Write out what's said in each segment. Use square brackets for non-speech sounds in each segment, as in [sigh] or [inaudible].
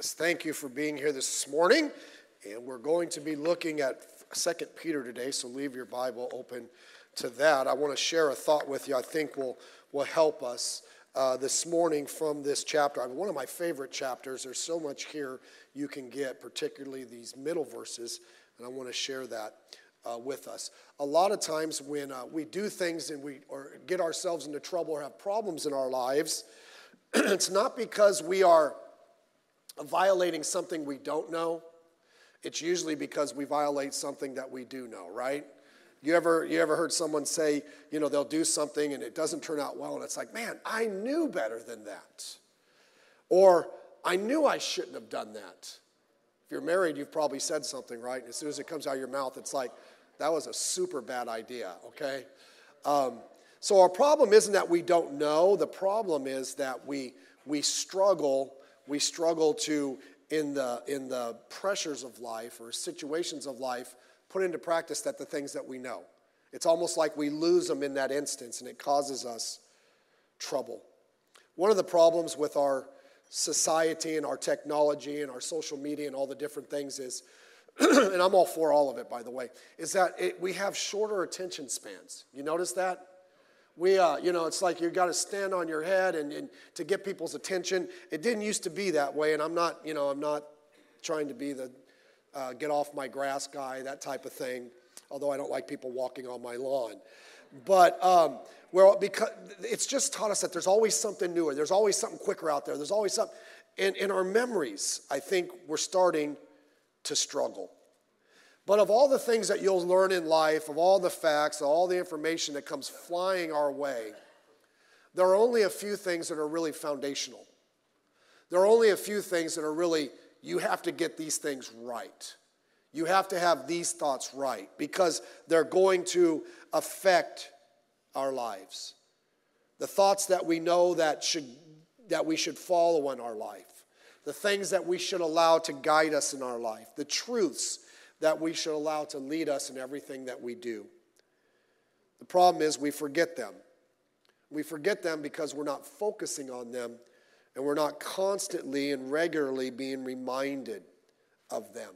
Thank you for being here this morning. And we're going to be looking at Second Peter today, so leave your Bible open to that. I want to share a thought with you I think will, will help us uh, this morning from this chapter. I mean, one of my favorite chapters. There's so much here you can get, particularly these middle verses, and I want to share that. Uh, with us. A lot of times when uh, we do things and we or get ourselves into trouble or have problems in our lives, [clears throat] it's not because we are violating something we don't know, it's usually because we violate something that we do know, right? You ever, you ever heard someone say, you know, they'll do something and it doesn't turn out well, and it's like, man, I knew better than that. Or, I knew I shouldn't have done that. If you're married, you've probably said something, right? And as soon as it comes out of your mouth, it's like, that was a super bad idea, okay? Um, so our problem isn't that we don't know, the problem is that we, we struggle we struggle to, in the, in the pressures of life or situations of life, put into practice that the things that we know. It's almost like we lose them in that instance and it causes us trouble. One of the problems with our society and our technology and our social media and all the different things is, [clears throat] and I'm all for all of it, by the way, is that it, we have shorter attention spans. You notice that? We, uh, you know, it's like you got to stand on your head and, and to get people's attention. It didn't used to be that way, and I'm not, you know, I'm not trying to be the uh, get off my grass guy, that type of thing. Although I don't like people walking on my lawn, but um, well, because it's just taught us that there's always something newer. There's always something quicker out there. There's always something. And in our memories, I think we're starting to struggle. But of all the things that you'll learn in life, of all the facts, all the information that comes flying our way, there are only a few things that are really foundational. There are only a few things that are really, you have to get these things right. You have to have these thoughts right because they're going to affect our lives. The thoughts that we know that, should, that we should follow in our life, the things that we should allow to guide us in our life, the truths that we should allow to lead us in everything that we do. The problem is we forget them. We forget them because we're not focusing on them and we're not constantly and regularly being reminded of them.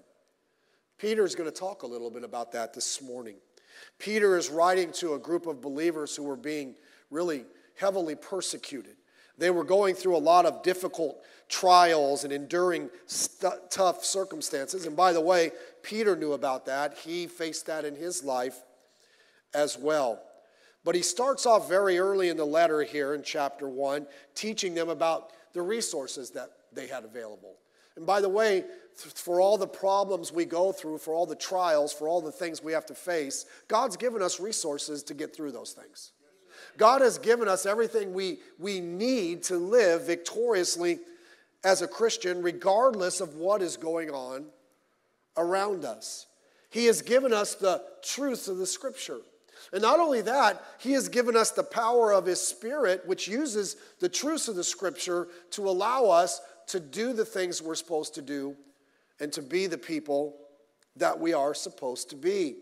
Peter is going to talk a little bit about that this morning. Peter is writing to a group of believers who were being really heavily persecuted. They were going through a lot of difficult trials and enduring st- tough circumstances. And by the way, Peter knew about that. He faced that in his life as well. But he starts off very early in the letter here in chapter 1, teaching them about the resources that they had available. And by the way, for all the problems we go through, for all the trials, for all the things we have to face, God's given us resources to get through those things. God has given us everything we, we need to live victoriously as a Christian, regardless of what is going on around us. He has given us the truths of the scripture. And not only that, He has given us the power of His Spirit, which uses the truths of the scripture to allow us to do the things we're supposed to do and to be the people that we are supposed to be.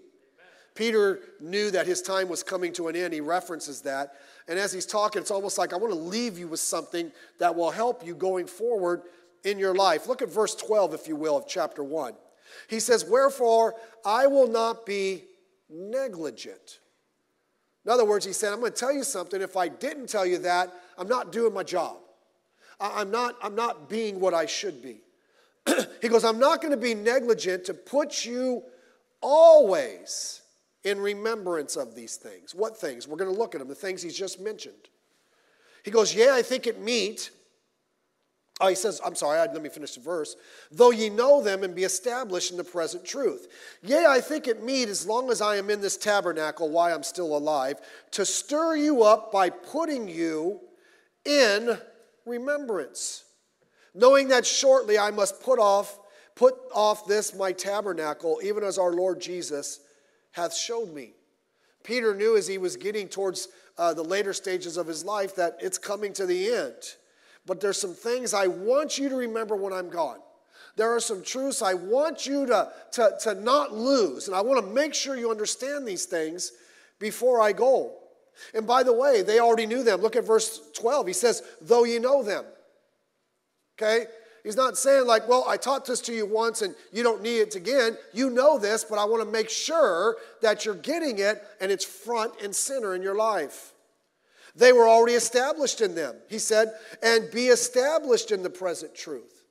Peter knew that his time was coming to an end. He references that. And as he's talking, it's almost like I want to leave you with something that will help you going forward in your life. Look at verse 12, if you will, of chapter 1. He says, Wherefore I will not be negligent. In other words, he said, I'm going to tell you something. If I didn't tell you that, I'm not doing my job. I'm not, I'm not being what I should be. [clears throat] he goes, I'm not going to be negligent to put you always in remembrance of these things. What things? We're going to look at them, the things he's just mentioned. He goes, Yeah, I think it meet Oh, he says, I'm sorry, let me finish the verse. Though ye know them and be established in the present truth. Yea, I think it meet, as long as I am in this tabernacle, while I'm still alive, to stir you up by putting you in remembrance. Knowing that shortly I must put off, put off this my tabernacle, even as our Lord Jesus hath showed me. Peter knew as he was getting towards uh, the later stages of his life that it's coming to the end but there's some things I want you to remember when I'm gone. There are some truths I want you to, to, to not lose, and I want to make sure you understand these things before I go. And by the way, they already knew them. Look at verse 12. He says, Though you know them. Okay? He's not saying, like, well, I taught this to you once and you don't need it again. You know this, but I want to make sure that you're getting it and it's front and center in your life. They were already established in them. He said, and be established in the present truth.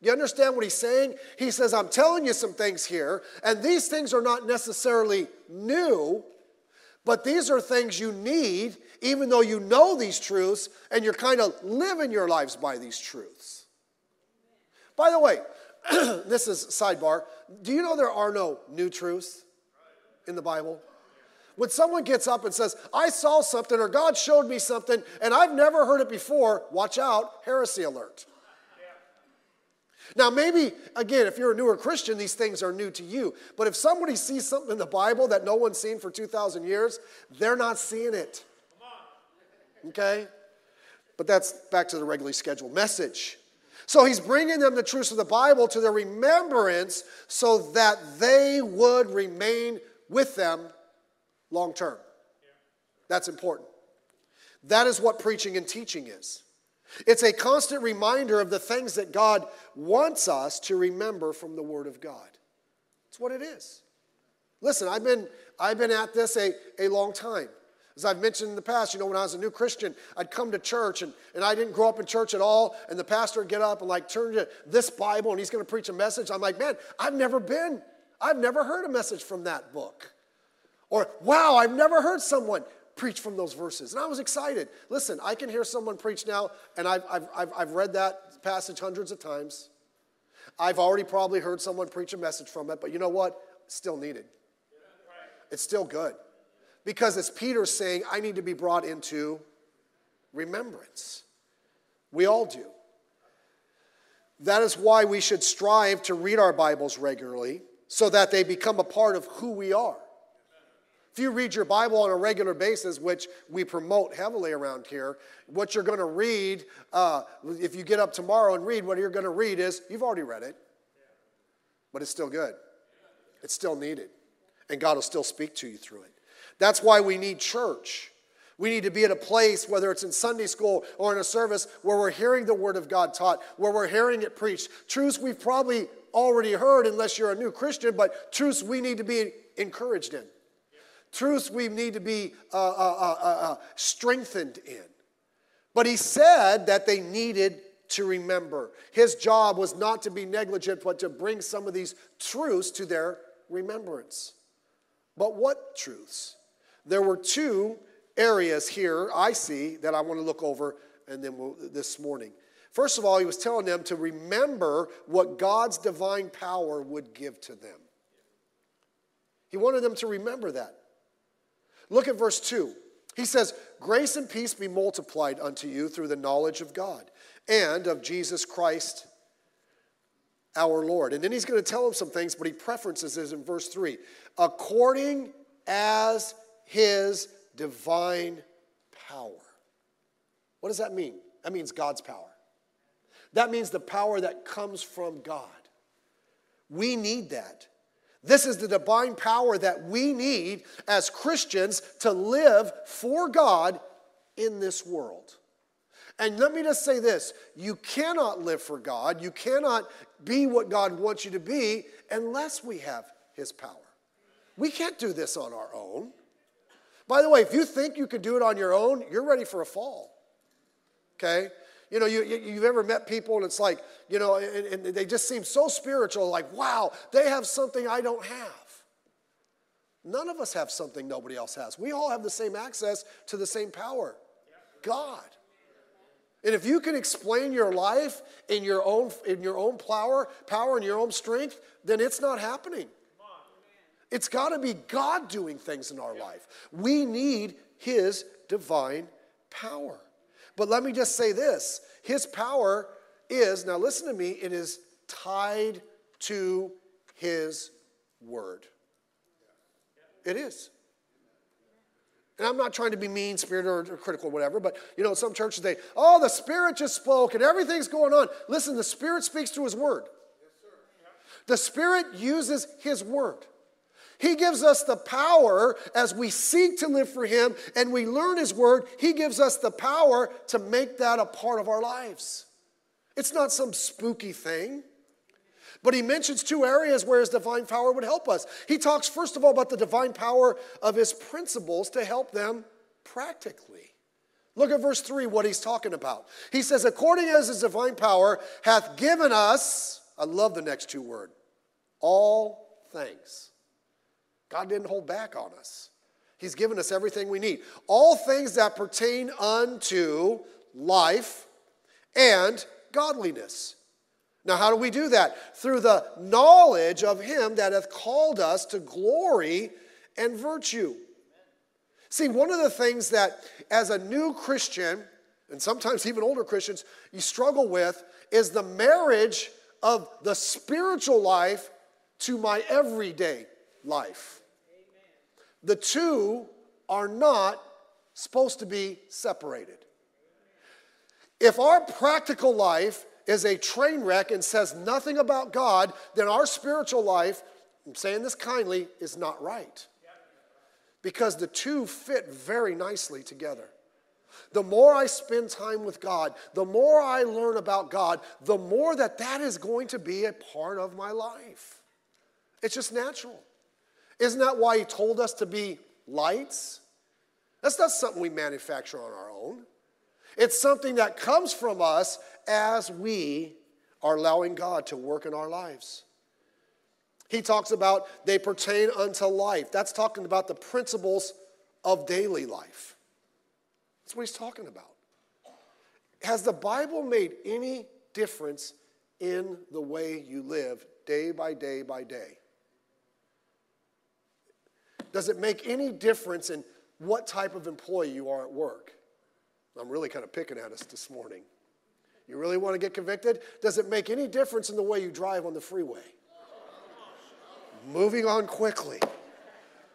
You understand what he's saying? He says, I'm telling you some things here, and these things are not necessarily new, but these are things you need, even though you know these truths and you're kind of living your lives by these truths. By the way, [clears throat] this is sidebar. Do you know there are no new truths in the Bible? When someone gets up and says, I saw something or God showed me something and I've never heard it before, watch out, heresy alert. Now, maybe, again, if you're a newer Christian, these things are new to you. But if somebody sees something in the Bible that no one's seen for 2,000 years, they're not seeing it. Okay? But that's back to the regularly scheduled message. So he's bringing them the truths of the Bible to their remembrance so that they would remain with them long term. That's important. That is what preaching and teaching is. It's a constant reminder of the things that God wants us to remember from the Word of God. It's what it is. Listen, I've been, I've been at this a, a long time. As I've mentioned in the past, you know, when I was a new Christian, I'd come to church and, and I didn't grow up in church at all. And the pastor would get up and like turn to this Bible and he's going to preach a message. I'm like, man, I've never been, I've never heard a message from that book. Or, wow, I've never heard someone preach from those verses. And I was excited. Listen, I can hear someone preach now, and I've, I've, I've, I've read that passage hundreds of times. I've already probably heard someone preach a message from it, but you know what? Still needed. It's still good. Because as Peter's saying, I need to be brought into remembrance. We all do. That is why we should strive to read our Bibles regularly so that they become a part of who we are. If you read your Bible on a regular basis, which we promote heavily around here, what you're going to read, uh, if you get up tomorrow and read, what you're going to read is you've already read it, but it's still good. It's still needed. And God will still speak to you through it. That's why we need church. We need to be at a place, whether it's in Sunday school or in a service, where we're hearing the Word of God taught, where we're hearing it preached. Truths we've probably already heard, unless you're a new Christian, but truths we need to be encouraged in. Truths we need to be uh, uh, uh, uh, uh strengthened in. But he said that they needed to remember. His job was not to be negligent, but to bring some of these truths to their remembrance. But what truths? There were two areas here I see that I want to look over and then we'll, this morning. First of all, he was telling them to remember what God's divine power would give to them. He wanted them to remember that. Look at verse 2. He says, Grace and peace be multiplied unto you through the knowledge of God and of Jesus Christ our Lord. And then he's going to tell them some things, but he preferences it in verse 3 according as his divine power. What does that mean? That means God's power. That means the power that comes from God. We need that. This is the divine power that we need as Christians to live for God in this world. And let me just say this you cannot live for God, you cannot be what God wants you to be unless we have His power. We can't do this on our own. By the way, if you think you could do it on your own, you're ready for a fall. Okay? You know, you, you, have ever met people and it's like, you know, and, and they just seem so spiritual, like, wow, they have something I don't have. None of us have something nobody else has. We all have the same access to the same power God. And if you can explain your life in your own, in your own power, power and your own strength, then it's not happening. It's got to be God doing things in our life. We need His divine power. But let me just say this His power is, now listen to me, it is tied to His word. It is. And I'm not trying to be mean spirited or, critical or whatever, but you know, some churches they, oh, the Spirit just spoke and everything's going on. Listen, the Spirit speaks through His Word. The Spirit uses His Word. He gives us the power as we seek to live for Him and we learn His Word. He gives us the power to make that a part of our lives. It's not some spooky thing. But he mentions two areas where his divine power would help us. He talks, first of all, about the divine power of his principles to help them practically. Look at verse 3, what he's talking about. He says, According as his divine power hath given us, I love the next two word, all things. God didn't hold back on us. He's given us everything we need. All things that pertain unto life and godliness. Now, how do we do that? Through the knowledge of Him that hath called us to glory and virtue. See, one of the things that as a new Christian, and sometimes even older Christians, you struggle with is the marriage of the spiritual life to my everyday life. The two are not supposed to be separated. If our practical life is a train wreck and says nothing about God, then our spiritual life, I'm saying this kindly, is not right. Because the two fit very nicely together. The more I spend time with God, the more I learn about God, the more that that is going to be a part of my life. It's just natural. Isn't that why He told us to be lights? That's not something we manufacture on our own. It's something that comes from us as we are allowing God to work in our lives. He talks about they pertain unto life. That's talking about the principles of daily life. That's what he's talking about. Has the Bible made any difference in the way you live day by day by day? Does it make any difference in what type of employee you are at work? I'm really kind of picking at us this morning. You really want to get convicted? Does it make any difference in the way you drive on the freeway? Moving on quickly.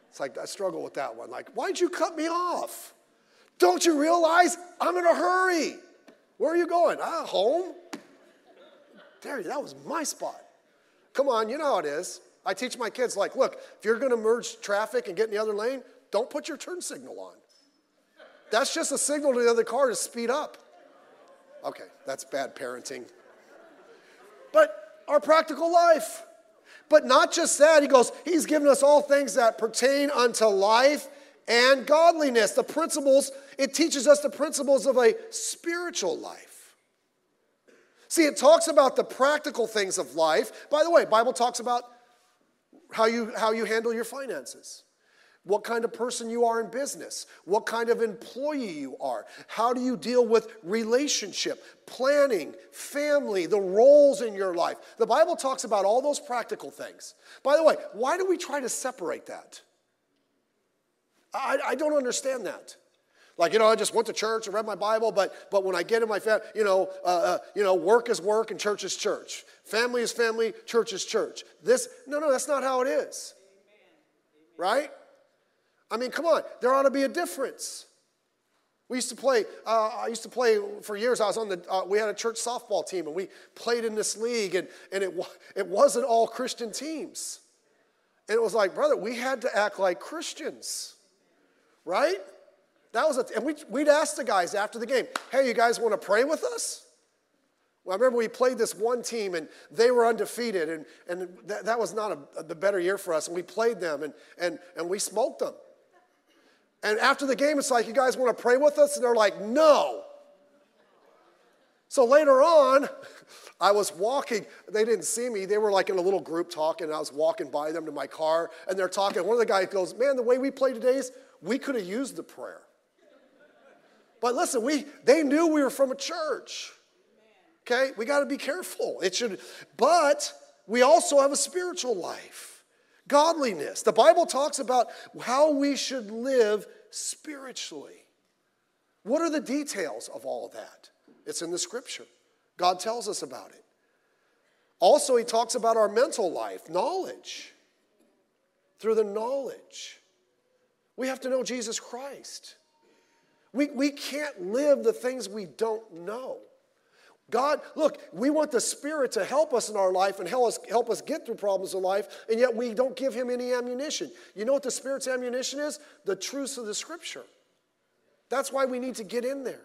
It's like, I struggle with that one. Like, why'd you cut me off? Don't you realize I'm in a hurry? Where are you going? Ah, home? There, that was my spot. Come on, you know how it is. I teach my kids, like, look, if you're going to merge traffic and get in the other lane, don't put your turn signal on. That's just a signal to the other car to speed up. Okay, that's bad parenting. But our practical life. But not just that, he goes, He's given us all things that pertain unto life and godliness. The principles, it teaches us the principles of a spiritual life. See, it talks about the practical things of life. By the way, Bible talks about how you, how you handle your finances what kind of person you are in business, what kind of employee you are, how do you deal with relationship, planning, family, the roles in your life. The Bible talks about all those practical things. By the way, why do we try to separate that? I, I don't understand that. Like, you know, I just went to church and read my Bible, but, but when I get in my family, you know, uh, uh, you know, work is work and church is church. Family is family, church is church. This, no, no, that's not how it is. Right? I mean, come on, there ought to be a difference. We used to play, uh, I used to play for years. I was on the, uh, we had a church softball team and we played in this league and, and it, it wasn't all Christian teams. And it was like, brother, we had to act like Christians, right? That was a, and we'd, we'd ask the guys after the game, hey, you guys want to pray with us? Well, I remember we played this one team and they were undefeated, and, and that, was not a, the better year for us. And we played them and, and, and we smoked them. And after the game, it's like, you guys want to pray with us? And they're like, no. So later on, [laughs] I was walking. They didn't see me. They were like in a little group talking. And I was walking by them to my car, and they're talking. One of the guys goes, Man, the way we play today is we could have used the prayer. But listen, we, they knew we were from a church. Okay? We got to be careful. It should, but we also have a spiritual life godliness. The Bible talks about how we should live spiritually. What are the details of all of that? It's in the scripture. God tells us about it. Also, he talks about our mental life, knowledge. Through the knowledge, we have to know Jesus Christ. We, we can't live the things we don't know. God, look, we want the Spirit to help us in our life and help us, help us get through problems in life, and yet we don't give Him any ammunition. You know what the Spirit's ammunition is? The truths of the Scripture. That's why we need to get in there.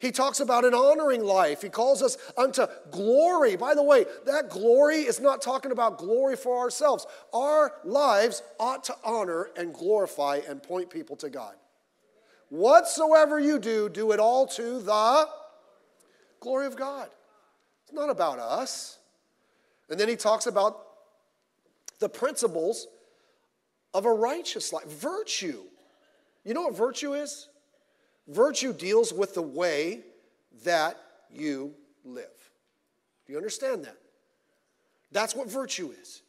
He talks about an honoring life. He calls us unto glory. By the way, that glory is not talking about glory for ourselves. Our lives ought to honor and glorify and point people to God. Whatsoever you do, do it all to the glory of God. It's not about us. And then he talks about the principles of a righteous life, virtue. You know what virtue is? Virtue deals with the way that you live. Do you understand that? That's what virtue is.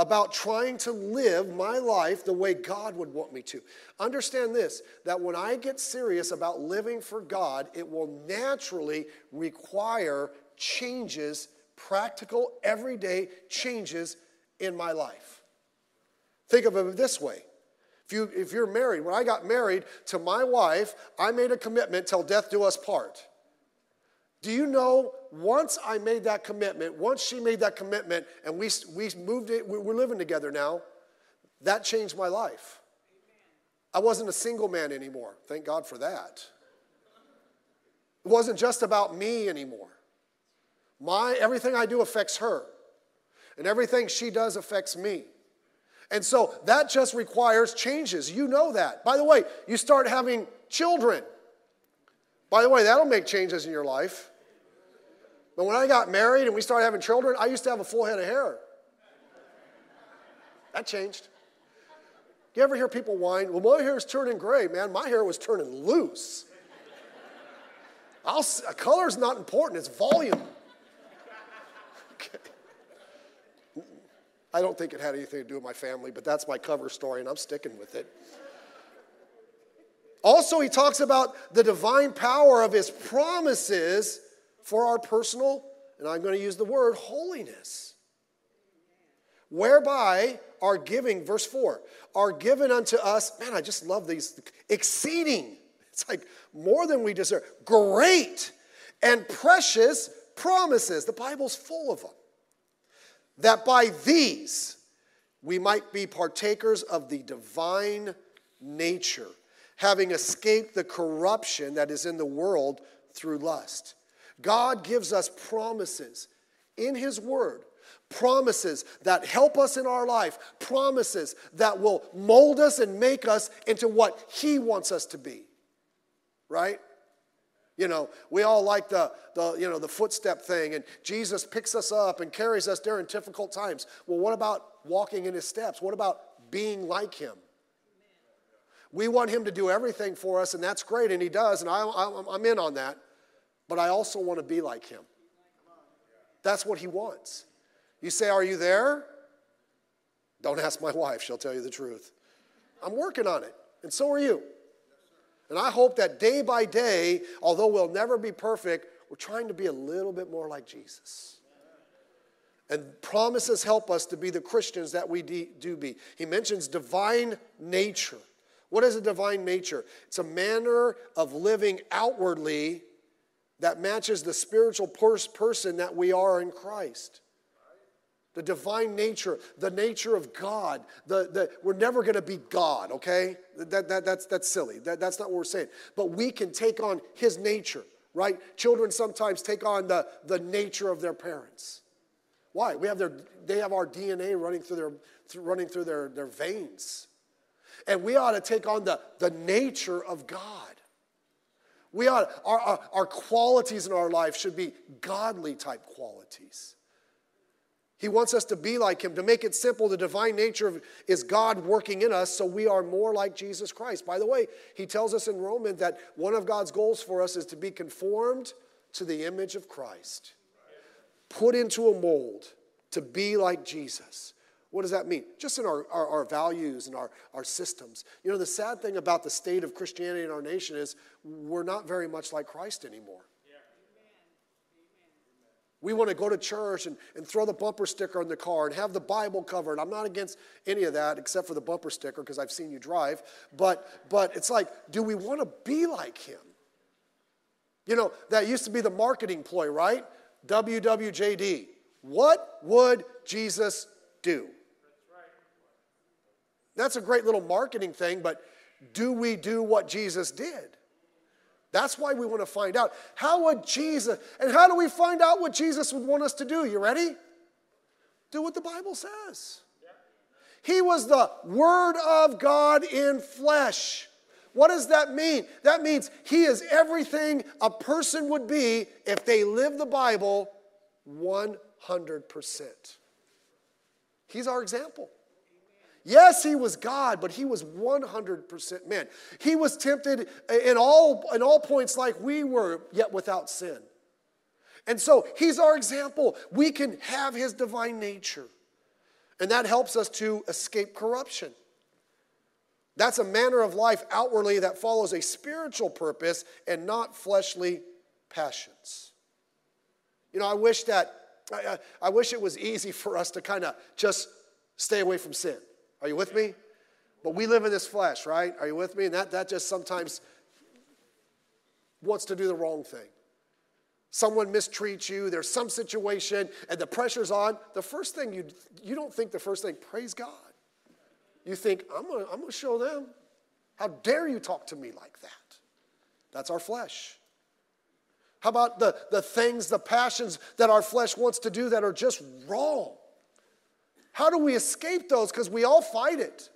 About trying to live my life the way God would want me to. Understand this that when I get serious about living for God, it will naturally require changes, practical, everyday changes in my life. Think of it this way if, you, if you're married, when I got married to my wife, I made a commitment till death do us part. Do you know, once I made that commitment, once she made that commitment, and we, we moved it, we're living together now, that changed my life. I wasn't a single man anymore. Thank God for that. It wasn't just about me anymore. My everything I do affects her. And everything she does affects me. And so that just requires changes. You know that. By the way, you start having children. By the way, that'll make changes in your life. But when I got married and we started having children, I used to have a full head of hair. That changed. You ever hear people whine? Well, my hair is turning gray, man. My hair was turning loose. I'll, color's not important, it's volume. Okay. I don't think it had anything to do with my family, but that's my cover story, and I'm sticking with it. Also, he talks about the divine power of his promises for our personal, and I'm going to use the word holiness. Whereby our giving, verse 4, are given unto us, man, I just love these, exceeding. It's like more than we deserve. Great and precious promises. The Bible's full of them that by these we might be partakers of the divine nature, having escaped the corruption that is in the world through lust. God gives us promises in His Word, promises that help us in our life, promises that will mold us and make us into what He wants us to be. Right? You know, we all like the, the, you know, the footstep thing, and Jesus picks us up and carries us during difficult times. Well, what about walking in his steps? What about being like him? We want him to do everything for us, and that's great, and he does, and I, I, I'm in on that. But I also want to be like him. That's what he wants. You say, Are you there? Don't ask my wife, she'll tell you the truth. I'm working on it, and so are you. And I hope that day by day, although we'll never be perfect, we're trying to be a little bit more like Jesus. And promises help us to be the Christians that we do be. He mentions divine nature. What is a divine nature? It's a manner of living outwardly that matches the spiritual person that we are in Christ the divine nature, the nature of God. The, the, we're never going to be God, okay? That, that, that's, that's silly. That, that's not what we're saying. But we can take on His nature, right? Children sometimes take on the, the nature of their parents. Why? We have their, they have our DNA running through their, through, running through their, their veins. And we ought to take on the, the nature of God. We ought, our, our, our qualities in our life should be godly type qualities. He wants us to be like him. To make it simple, the divine nature is God working in us so we are more like Jesus Christ. By the way, he tells us in Romans that one of God's goals for us is to be conformed to the image of Christ, put into a mold to be like Jesus. What does that mean? Just in our, our, our, values and our, our systems. You know, the sad thing about the state of Christianity in our nation is we're not very much like Christ anymore. We want to go to church and, and throw the bumper sticker on the car and have the Bible covered. I'm not against any of that except for the bumper sticker because I've seen you drive. But, but it's like, do we want to be like him? You know, that used to be the marketing ploy, right? WWJD. What would Jesus do? That's a great little marketing thing, but do we do what Jesus did? That's why we want to find out. How would Jesus, and how do we find out what Jesus would want us to do? You ready? Do what the Bible says. He was the Word of God in flesh. What does that mean? That means He is everything a person would be if they live the Bible 100%. He's our example. Yes, he was God, but he was 100% man. He was tempted in all, in all points like we were, yet without sin. And so he's our example. We can have his divine nature. And that helps us to escape corruption. That's a manner of life outwardly that follows a spiritual purpose and not fleshly passions. You know, I wish that, I, I wish it was easy for us to kind of just stay away from sin. Are you with me? But we live in this flesh, right? Are you with me? And that, that just sometimes wants to do the wrong thing. Someone mistreats you, there's some situation, and the pressure's on. The first thing you you don't think the first thing, praise God. You think, I'm gonna, I'm gonna show them. How dare you talk to me like that? That's our flesh. How about the, the things, the passions that our flesh wants to do that are just wrong? How do we escape those? Because we all fight it.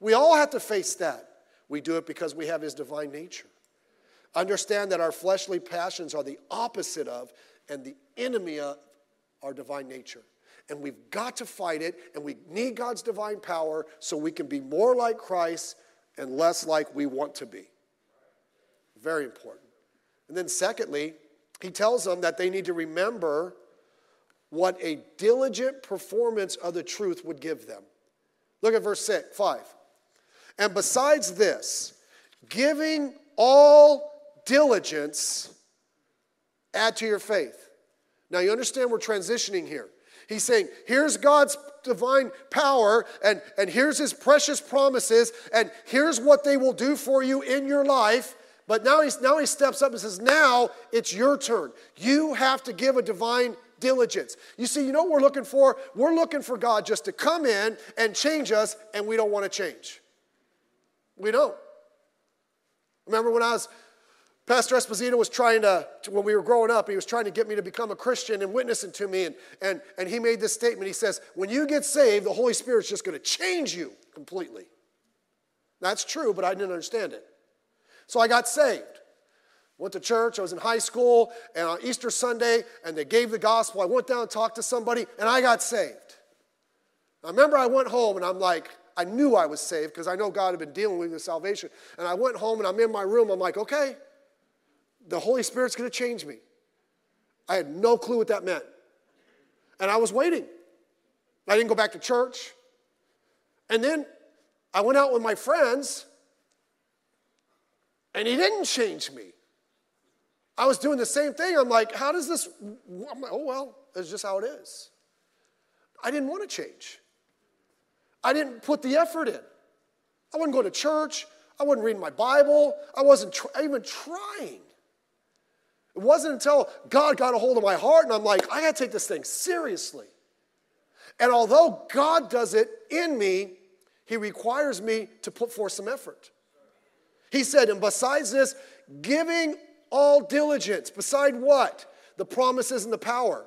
We all have to face that. We do it because we have His divine nature. Understand that our fleshly passions are the opposite of and the enemy of our divine nature. And we've got to fight it, and we need God's divine power so we can be more like Christ and less like we want to be. Very important. And then, secondly, he tells them that they need to remember what a diligent performance of the truth would give them. Look at verse 6, 5. And besides this, giving all diligence, add to your faith. Now you understand we're transitioning here. He's saying, here's God's divine power, and, and here's his precious promises, and here's what they will do for you in your life. But now, he's, now he steps up and says, Now it's your turn. You have to give a divine diligence. You see, you know what we're looking for? We're looking for God just to come in and change us, and we don't want to change. We don't. Remember when I was, Pastor Esposito was trying to, when we were growing up, he was trying to get me to become a Christian and witnessing to me. And, and, and he made this statement. He says, When you get saved, the Holy Spirit's just going to change you completely. That's true, but I didn't understand it. So I got saved. Went to church, I was in high school, and on Easter Sunday, and they gave the gospel. I went down and talked to somebody, and I got saved. I remember I went home, and I'm like, I knew I was saved because I know God had been dealing with me with salvation. And I went home, and I'm in my room. I'm like, okay, the Holy Spirit's going to change me. I had no clue what that meant. And I was waiting. I didn't go back to church. And then I went out with my friends, and he didn't change me. I was doing the same thing. I'm like, how does this? I'm like, oh, well, it's just how it is. I didn't want to change. I didn't put the effort in. I wouldn't go to church. I wouldn't read my Bible. I wasn't tr- even trying. It wasn't until God got a hold of my heart and I'm like, I got to take this thing seriously. And although God does it in me, He requires me to put forth some effort. He said, and besides this, giving all diligence. Beside what? The promises and the power.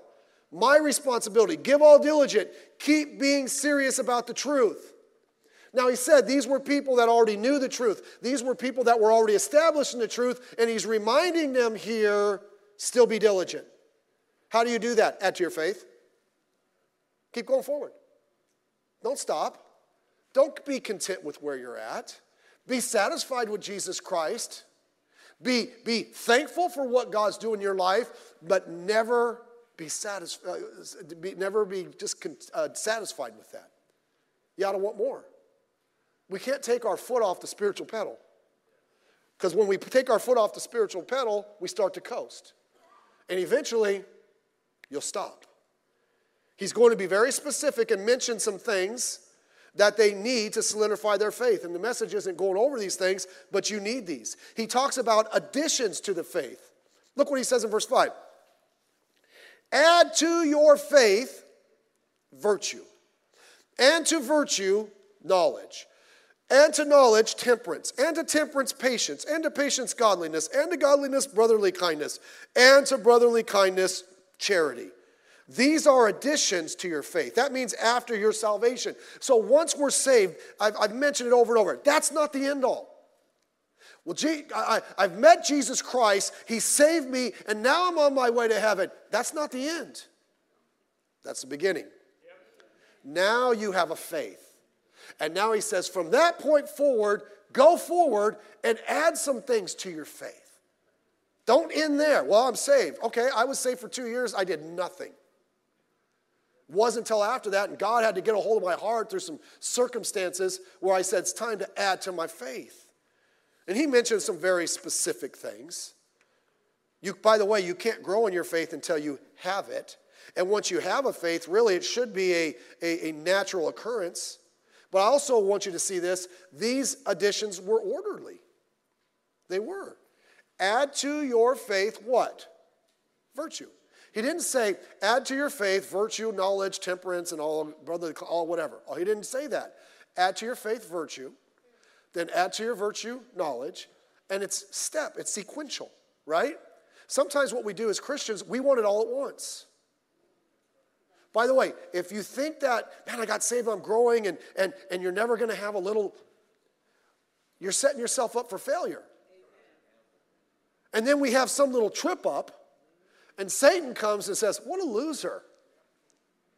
My responsibility, give all diligence. Keep being serious about the truth. Now, he said these were people that already knew the truth. These were people that were already established in the truth, and he's reminding them here still be diligent. How do you do that? Add to your faith. Keep going forward. Don't stop. Don't be content with where you're at. Be satisfied with Jesus Christ. Be, be thankful for what God's doing in your life, but never be satisfied, uh, be, never be just uh, satisfied with that. You ought to want more. We can't take our foot off the spiritual pedal. Because when we take our foot off the spiritual pedal, we start to coast. And eventually, you'll stop. He's going to be very specific and mention some things that they need to solidify their faith. And the message isn't going over these things, but you need these. He talks about additions to the faith. Look what he says in verse 5 Add to your faith virtue, and to virtue, knowledge, and to knowledge, temperance, and to temperance, patience, and to patience, godliness, and to godliness, brotherly kindness, and to brotherly kindness, charity. These are additions to your faith. That means after your salvation. So once we're saved, I've, I've mentioned it over and over, that's not the end all. Well, gee, I, have met Jesus Christ, He saved me, and now I'm on my way to heaven. That's not the end, that's the beginning. Now you have a faith. And now he says, from that point forward, go forward and add some things to your faith. Don't end there. Well, I'm saved. Okay, I was saved for two years, I did nothing. Wasn't until after that, and God had to get a hold of my heart through some circumstances where I said, it's time to add to my faith. And he mentioned some very specific things. You, by the way, you can't grow in your faith until you have it. And once you have a faith, really, it should be a, a, a natural occurrence. But I also want you to see this these additions were orderly. They were. Add to your faith what? Virtue. He didn't say, add to your faith virtue, knowledge, temperance, and all, brother, all whatever. Oh, he didn't say that. Add to your faith virtue, then add to your virtue knowledge, and it's step, it's sequential, right? Sometimes what we do as Christians, we want it all at once. By the way, if you think that, man, I got saved, I'm growing, and, and, and you're never going to have a little, you're setting yourself up for failure. And then we have some little trip up, and Satan comes and says, What a loser.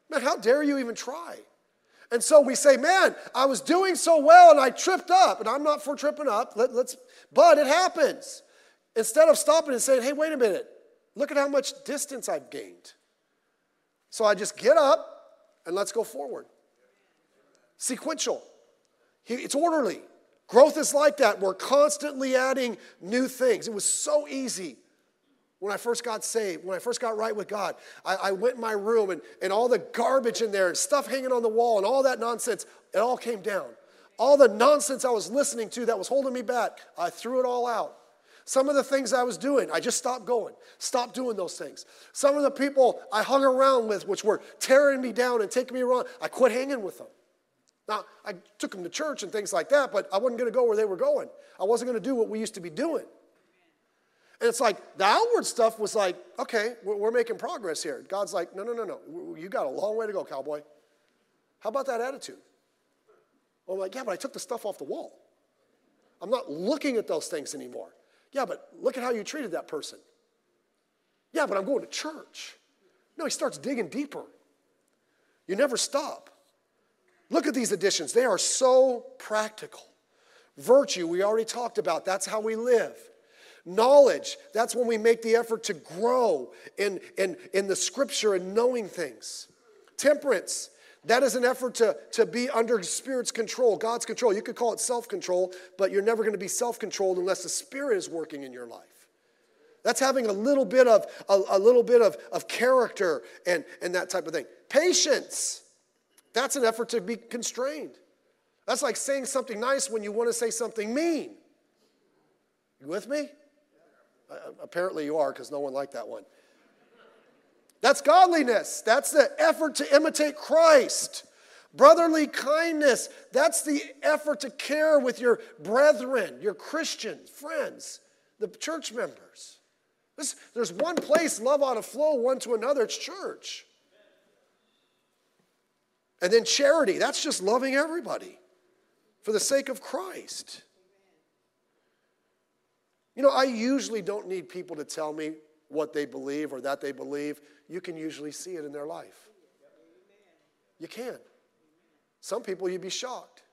Man, how dare you even try? And so we say, Man, I was doing so well and I tripped up, and I'm not for tripping up, Let, us but it happens. Instead of stopping and saying, Hey, wait a minute, look at how much distance I've gained. So I just get up and let's go forward. Sequential. It's orderly. Growth is like that. We're constantly adding new things. It was so easy when I first got saved, when I first got right with God. I, I, went in my room and, and all the garbage in there and stuff hanging on the wall and all that nonsense, it all came down. All the nonsense I was listening to that was holding me back, I threw it all out. Some of the things I was doing, I just stopped going, stopped doing those things. Some of the people I hung around with, which were tearing me down and taking me around, I quit hanging with them. Now, I took them to church and things like that, but I wasn't going to go where they were going. I wasn't going to do what we used to be doing. And it's like the outward stuff was like, okay, we're, we're making progress here. God's like, no, no, no, no. You got a long way to go, cowboy. How about that attitude? Well, I'm like, yeah, but I took the stuff off the wall. I'm not looking at those things anymore. Yeah, but look at how you treated that person. Yeah, but I'm going to church. No, he starts digging deeper. You never stop. Look at these additions, they are so practical. Virtue, we already talked about, that's how we live. Knowledge, that's when we make the effort to grow in, in, in the scripture and knowing things. Temperance, that is an effort to, to be under Spirit's control, God's control. You could call it self control, but you're never going to be self controlled unless the Spirit is working in your life. That's having a little bit of a, a little bit of, of character and, and that type of thing. Patience. That's an effort to be constrained. That's like saying something nice when you want to say something mean. You with me? Uh, apparently you are, because no one liked that one. That's godliness. That's the effort to imitate Christ. Brotherly kindness, that's the effort to care with your brethren, your Christian friends, the church members. This, there's one place love ought to flow one to another, it's church. And then charity, that's just loving everybody for the sake of Christ. You know, I usually don't need people to tell me what they believe or that they believe you can usually see it in their life. You can. Some people, you'd be shocked.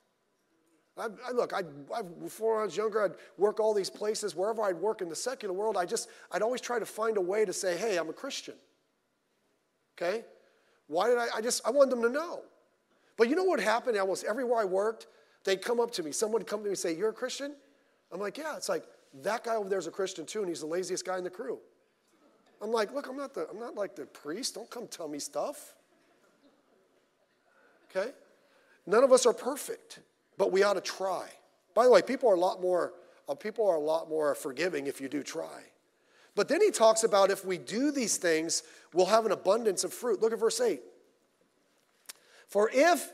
I, I look, I, I, before I was younger, I'd work all these places. Wherever I'd work in the secular world, I just, I'd always try to find a way to say, hey, I'm a Christian. Okay? Why did I, I just, I wanted them to know. But you know what happened almost everywhere I worked? They'd come up to me. Someone would come to me and say, you're a Christian? I'm like, yeah. It's like, that guy over there is a Christian too, and he's the laziest guy in the crew. I'm like, look, I'm not, the, I'm not like the priest. Don't come tell me stuff. Okay? None of us are perfect, but we ought to try. By the way, people are a lot more, uh, people are a lot more forgiving if you do try. But then he talks about if we do these things, we'll have an abundance of fruit. Look at verse 8. For if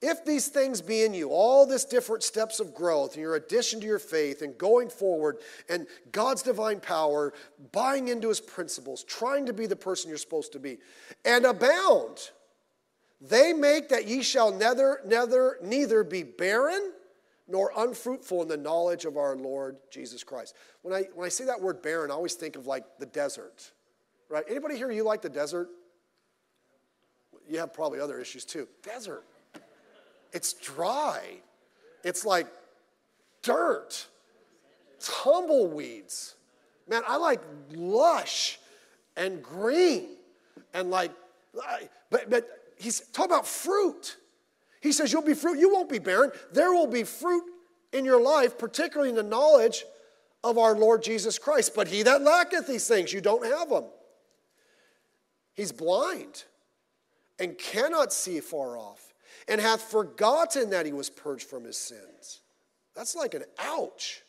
If these things be in you, all this different steps of growth, and your addition to your faith, and going forward, and God's divine power, buying into his principles, trying to be the person you're supposed to be, and abound, they make that ye shall neither, neither, neither be barren nor unfruitful in the knowledge of our Lord Jesus Christ. When I, when I say that word barren, I always think of like the desert, right? Anybody here, you like the desert? You have probably other issues too. Desert. It's dry. It's like dirt. Tumbleweeds. Man, I like lush and green and like, but, but he's talking about fruit. He says, You'll be fruit. You won't be barren. There will be fruit in your life, particularly in the knowledge of our Lord Jesus Christ. But he that lacketh these things, you don't have them. He's blind and cannot see far off, and hath forgotten that he was purged from his sins. That's like an ouch.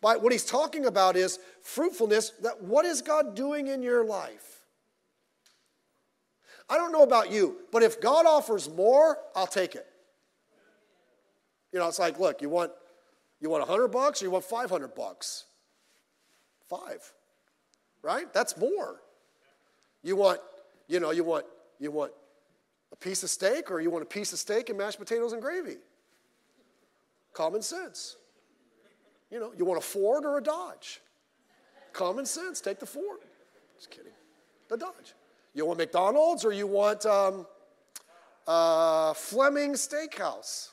But what he's talking about is fruitfulness. That what is God doing in your life? I don't know about you, but if God offers more, I'll take it. You know, it's like, look, you want you want 100 bucks or you want 500 bucks? 5. Right? That's more. You want, you know, you want you want a piece of steak or you want a piece of steak and mashed potatoes and gravy? Common sense. You know, you want a Ford or a Dodge? Common sense. Take the Ford. Just kidding. The Dodge. You want McDonald's or you want um, uh, Fleming Steakhouse?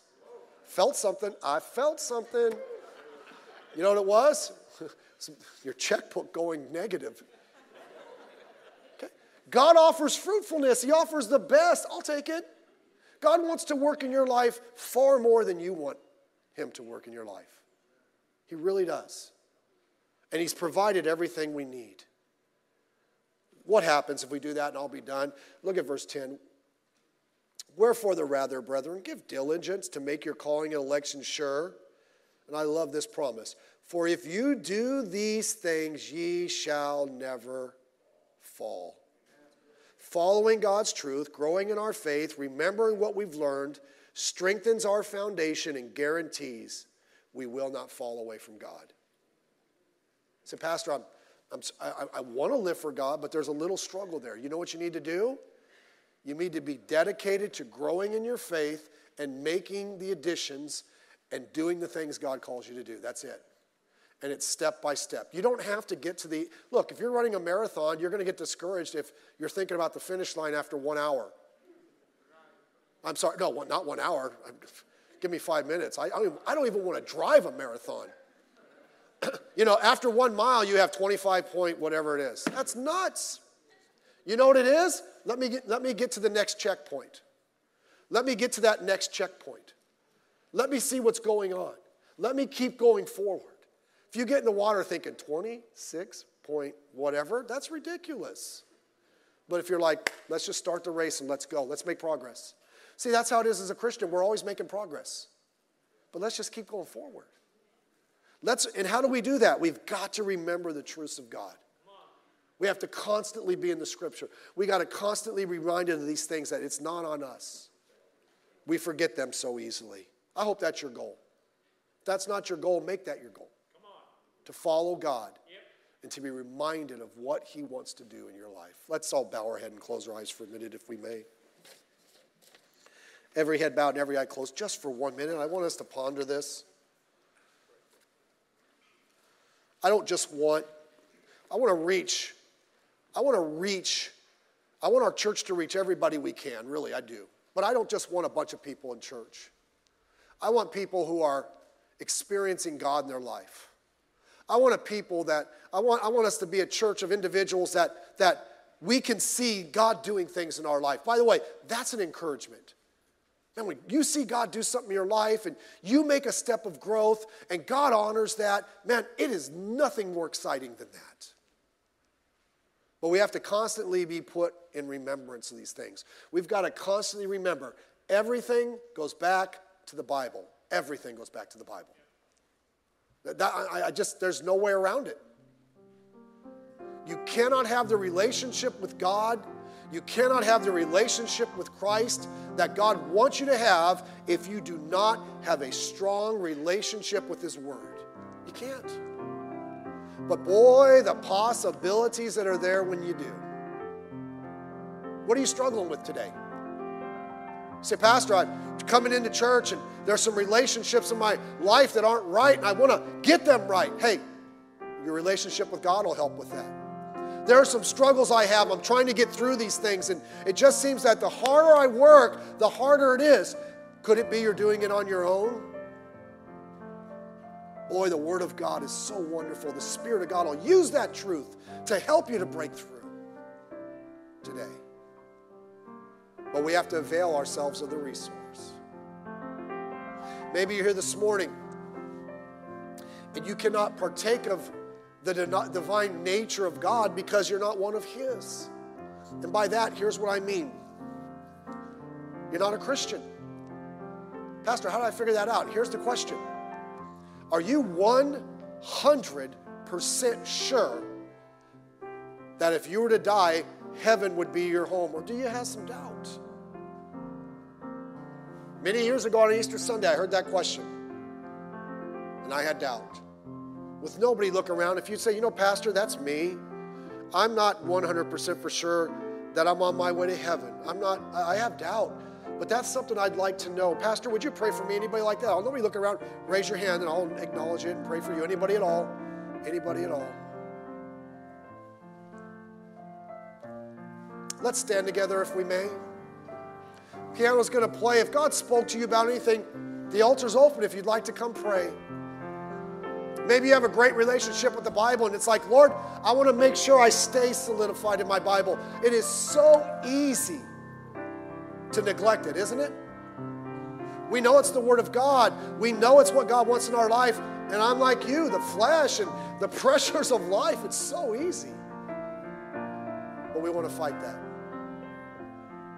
Felt something. I felt something. You know what it was? [laughs] Your checkbook going negative. God offers fruitfulness. He offers the best. I'll take it. God wants to work in your life far more than you want Him to work in your life. He really does. And He's provided everything we need. What happens if we do that and I'll be done? Look at verse 10. Wherefore, the rather, brethren, give diligence to make your calling and election sure. And I love this promise. For if you do these things, ye shall never fall. Following God's truth, growing in our faith, remembering what we've learned, strengthens our foundation and guarantees we will not fall away from God. Say, Pastor, I'm, I, I want to live for God, but there's a little struggle there. You know what you need to do? You need to be dedicated to growing in your faith and making the additions and doing the things God calls you to do. That's it. And it's step by step. You don't have to get to the look, if you're running a marathon, you're going to get discouraged if you're thinking about the finish line after one hour. I'm sorry, no, not one hour. Give me five minutes. I, I, don't, even, I don't even want to drive a marathon. [clears throat] you know, after one mile, you have 25 point whatever it is. That's nuts. You know what it is? Let me get, let me get to the next checkpoint. Let me get to that next checkpoint. Let me see what's going on. Let me keep going forward. If you get in the water thinking 26 point whatever, that's ridiculous. But if you're like, let's just start the race and let's go, let's make progress. See, that's how it is as a Christian. We're always making progress. But let's just keep going forward. Let's, and how do we do that? We've got to remember the truths of God. We have to constantly be in the scripture. We got to constantly be reminded of these things that it's not on us. We forget them so easily. I hope that's your goal. If that's not your goal, make that your goal. To follow God yep. and to be reminded of what He wants to do in your life. Let's all bow our head and close our eyes for a minute, if we may. Every head bowed and every eye closed, just for one minute. I want us to ponder this. I don't just want, I want to reach, I want to reach, I want our church to reach everybody we can, really, I do. But I don't just want a bunch of people in church. I want people who are experiencing God in their life. I want a people that, I want, I want us to be a church of individuals that, that we can see God doing things in our life. By the way, that's an encouragement. And when you see God do something in your life and you make a step of growth and God honors that, man, it is nothing more exciting than that. But we have to constantly be put in remembrance of these things. We've got to constantly remember everything goes back to the Bible. Everything goes back to the Bible. That, I, I just, there's no way around it. You cannot have the relationship with God You cannot have the relationship with Christ that God wants you to have if you do not have a strong relationship with His Word. You can't. But boy, the possibilities that are there when you do. What are you struggling with today? say, Pastor, I'm coming into church and there's some relationships in my life that aren't right and I want to get them right. Hey, your relationship with God will help with that. There are some struggles I have. I'm trying to get through these things, and it just seems that the harder I work, the harder it is. Could it be you're doing it on your own? Boy, the Word of God is so wonderful. The Spirit of God will use that truth to help you to break through today. But we have to avail ourselves of the resource. Maybe you're here this morning and you cannot partake of the divine nature of God because you're not one of His. And by that, here's what I mean you're not a Christian. Pastor, how do I figure that out? Here's the question Are you 100% sure that if you were to die, heaven would be your home? Or do you have some doubt? Many years ago on Easter Sunday, I heard that question, and I had doubt. With nobody look around, if you say, you know, Pastor, that's me, I'm not 100% for sure that I'm on my way to heaven. I'm not, I have doubt. But that's something I'd like to know. Pastor, would you pray for me? Anybody like that? I'll nobody look around, raise your hand, and I'll acknowledge it and pray for you. Anybody at all? Anybody at all? Let's stand together if we may. Piano's going to play. If God spoke to you about anything, the altar's open if you'd like to come pray. Maybe you have a great relationship with the Bible and it's like, Lord, I want to make sure I stay solidified in my Bible. It is so easy to neglect it, isn't it? We know it's the Word of God. We know it's what God wants in our life. And I'm like you, the flesh and the [laughs] pressures of life, it's so easy. But we want to fight that.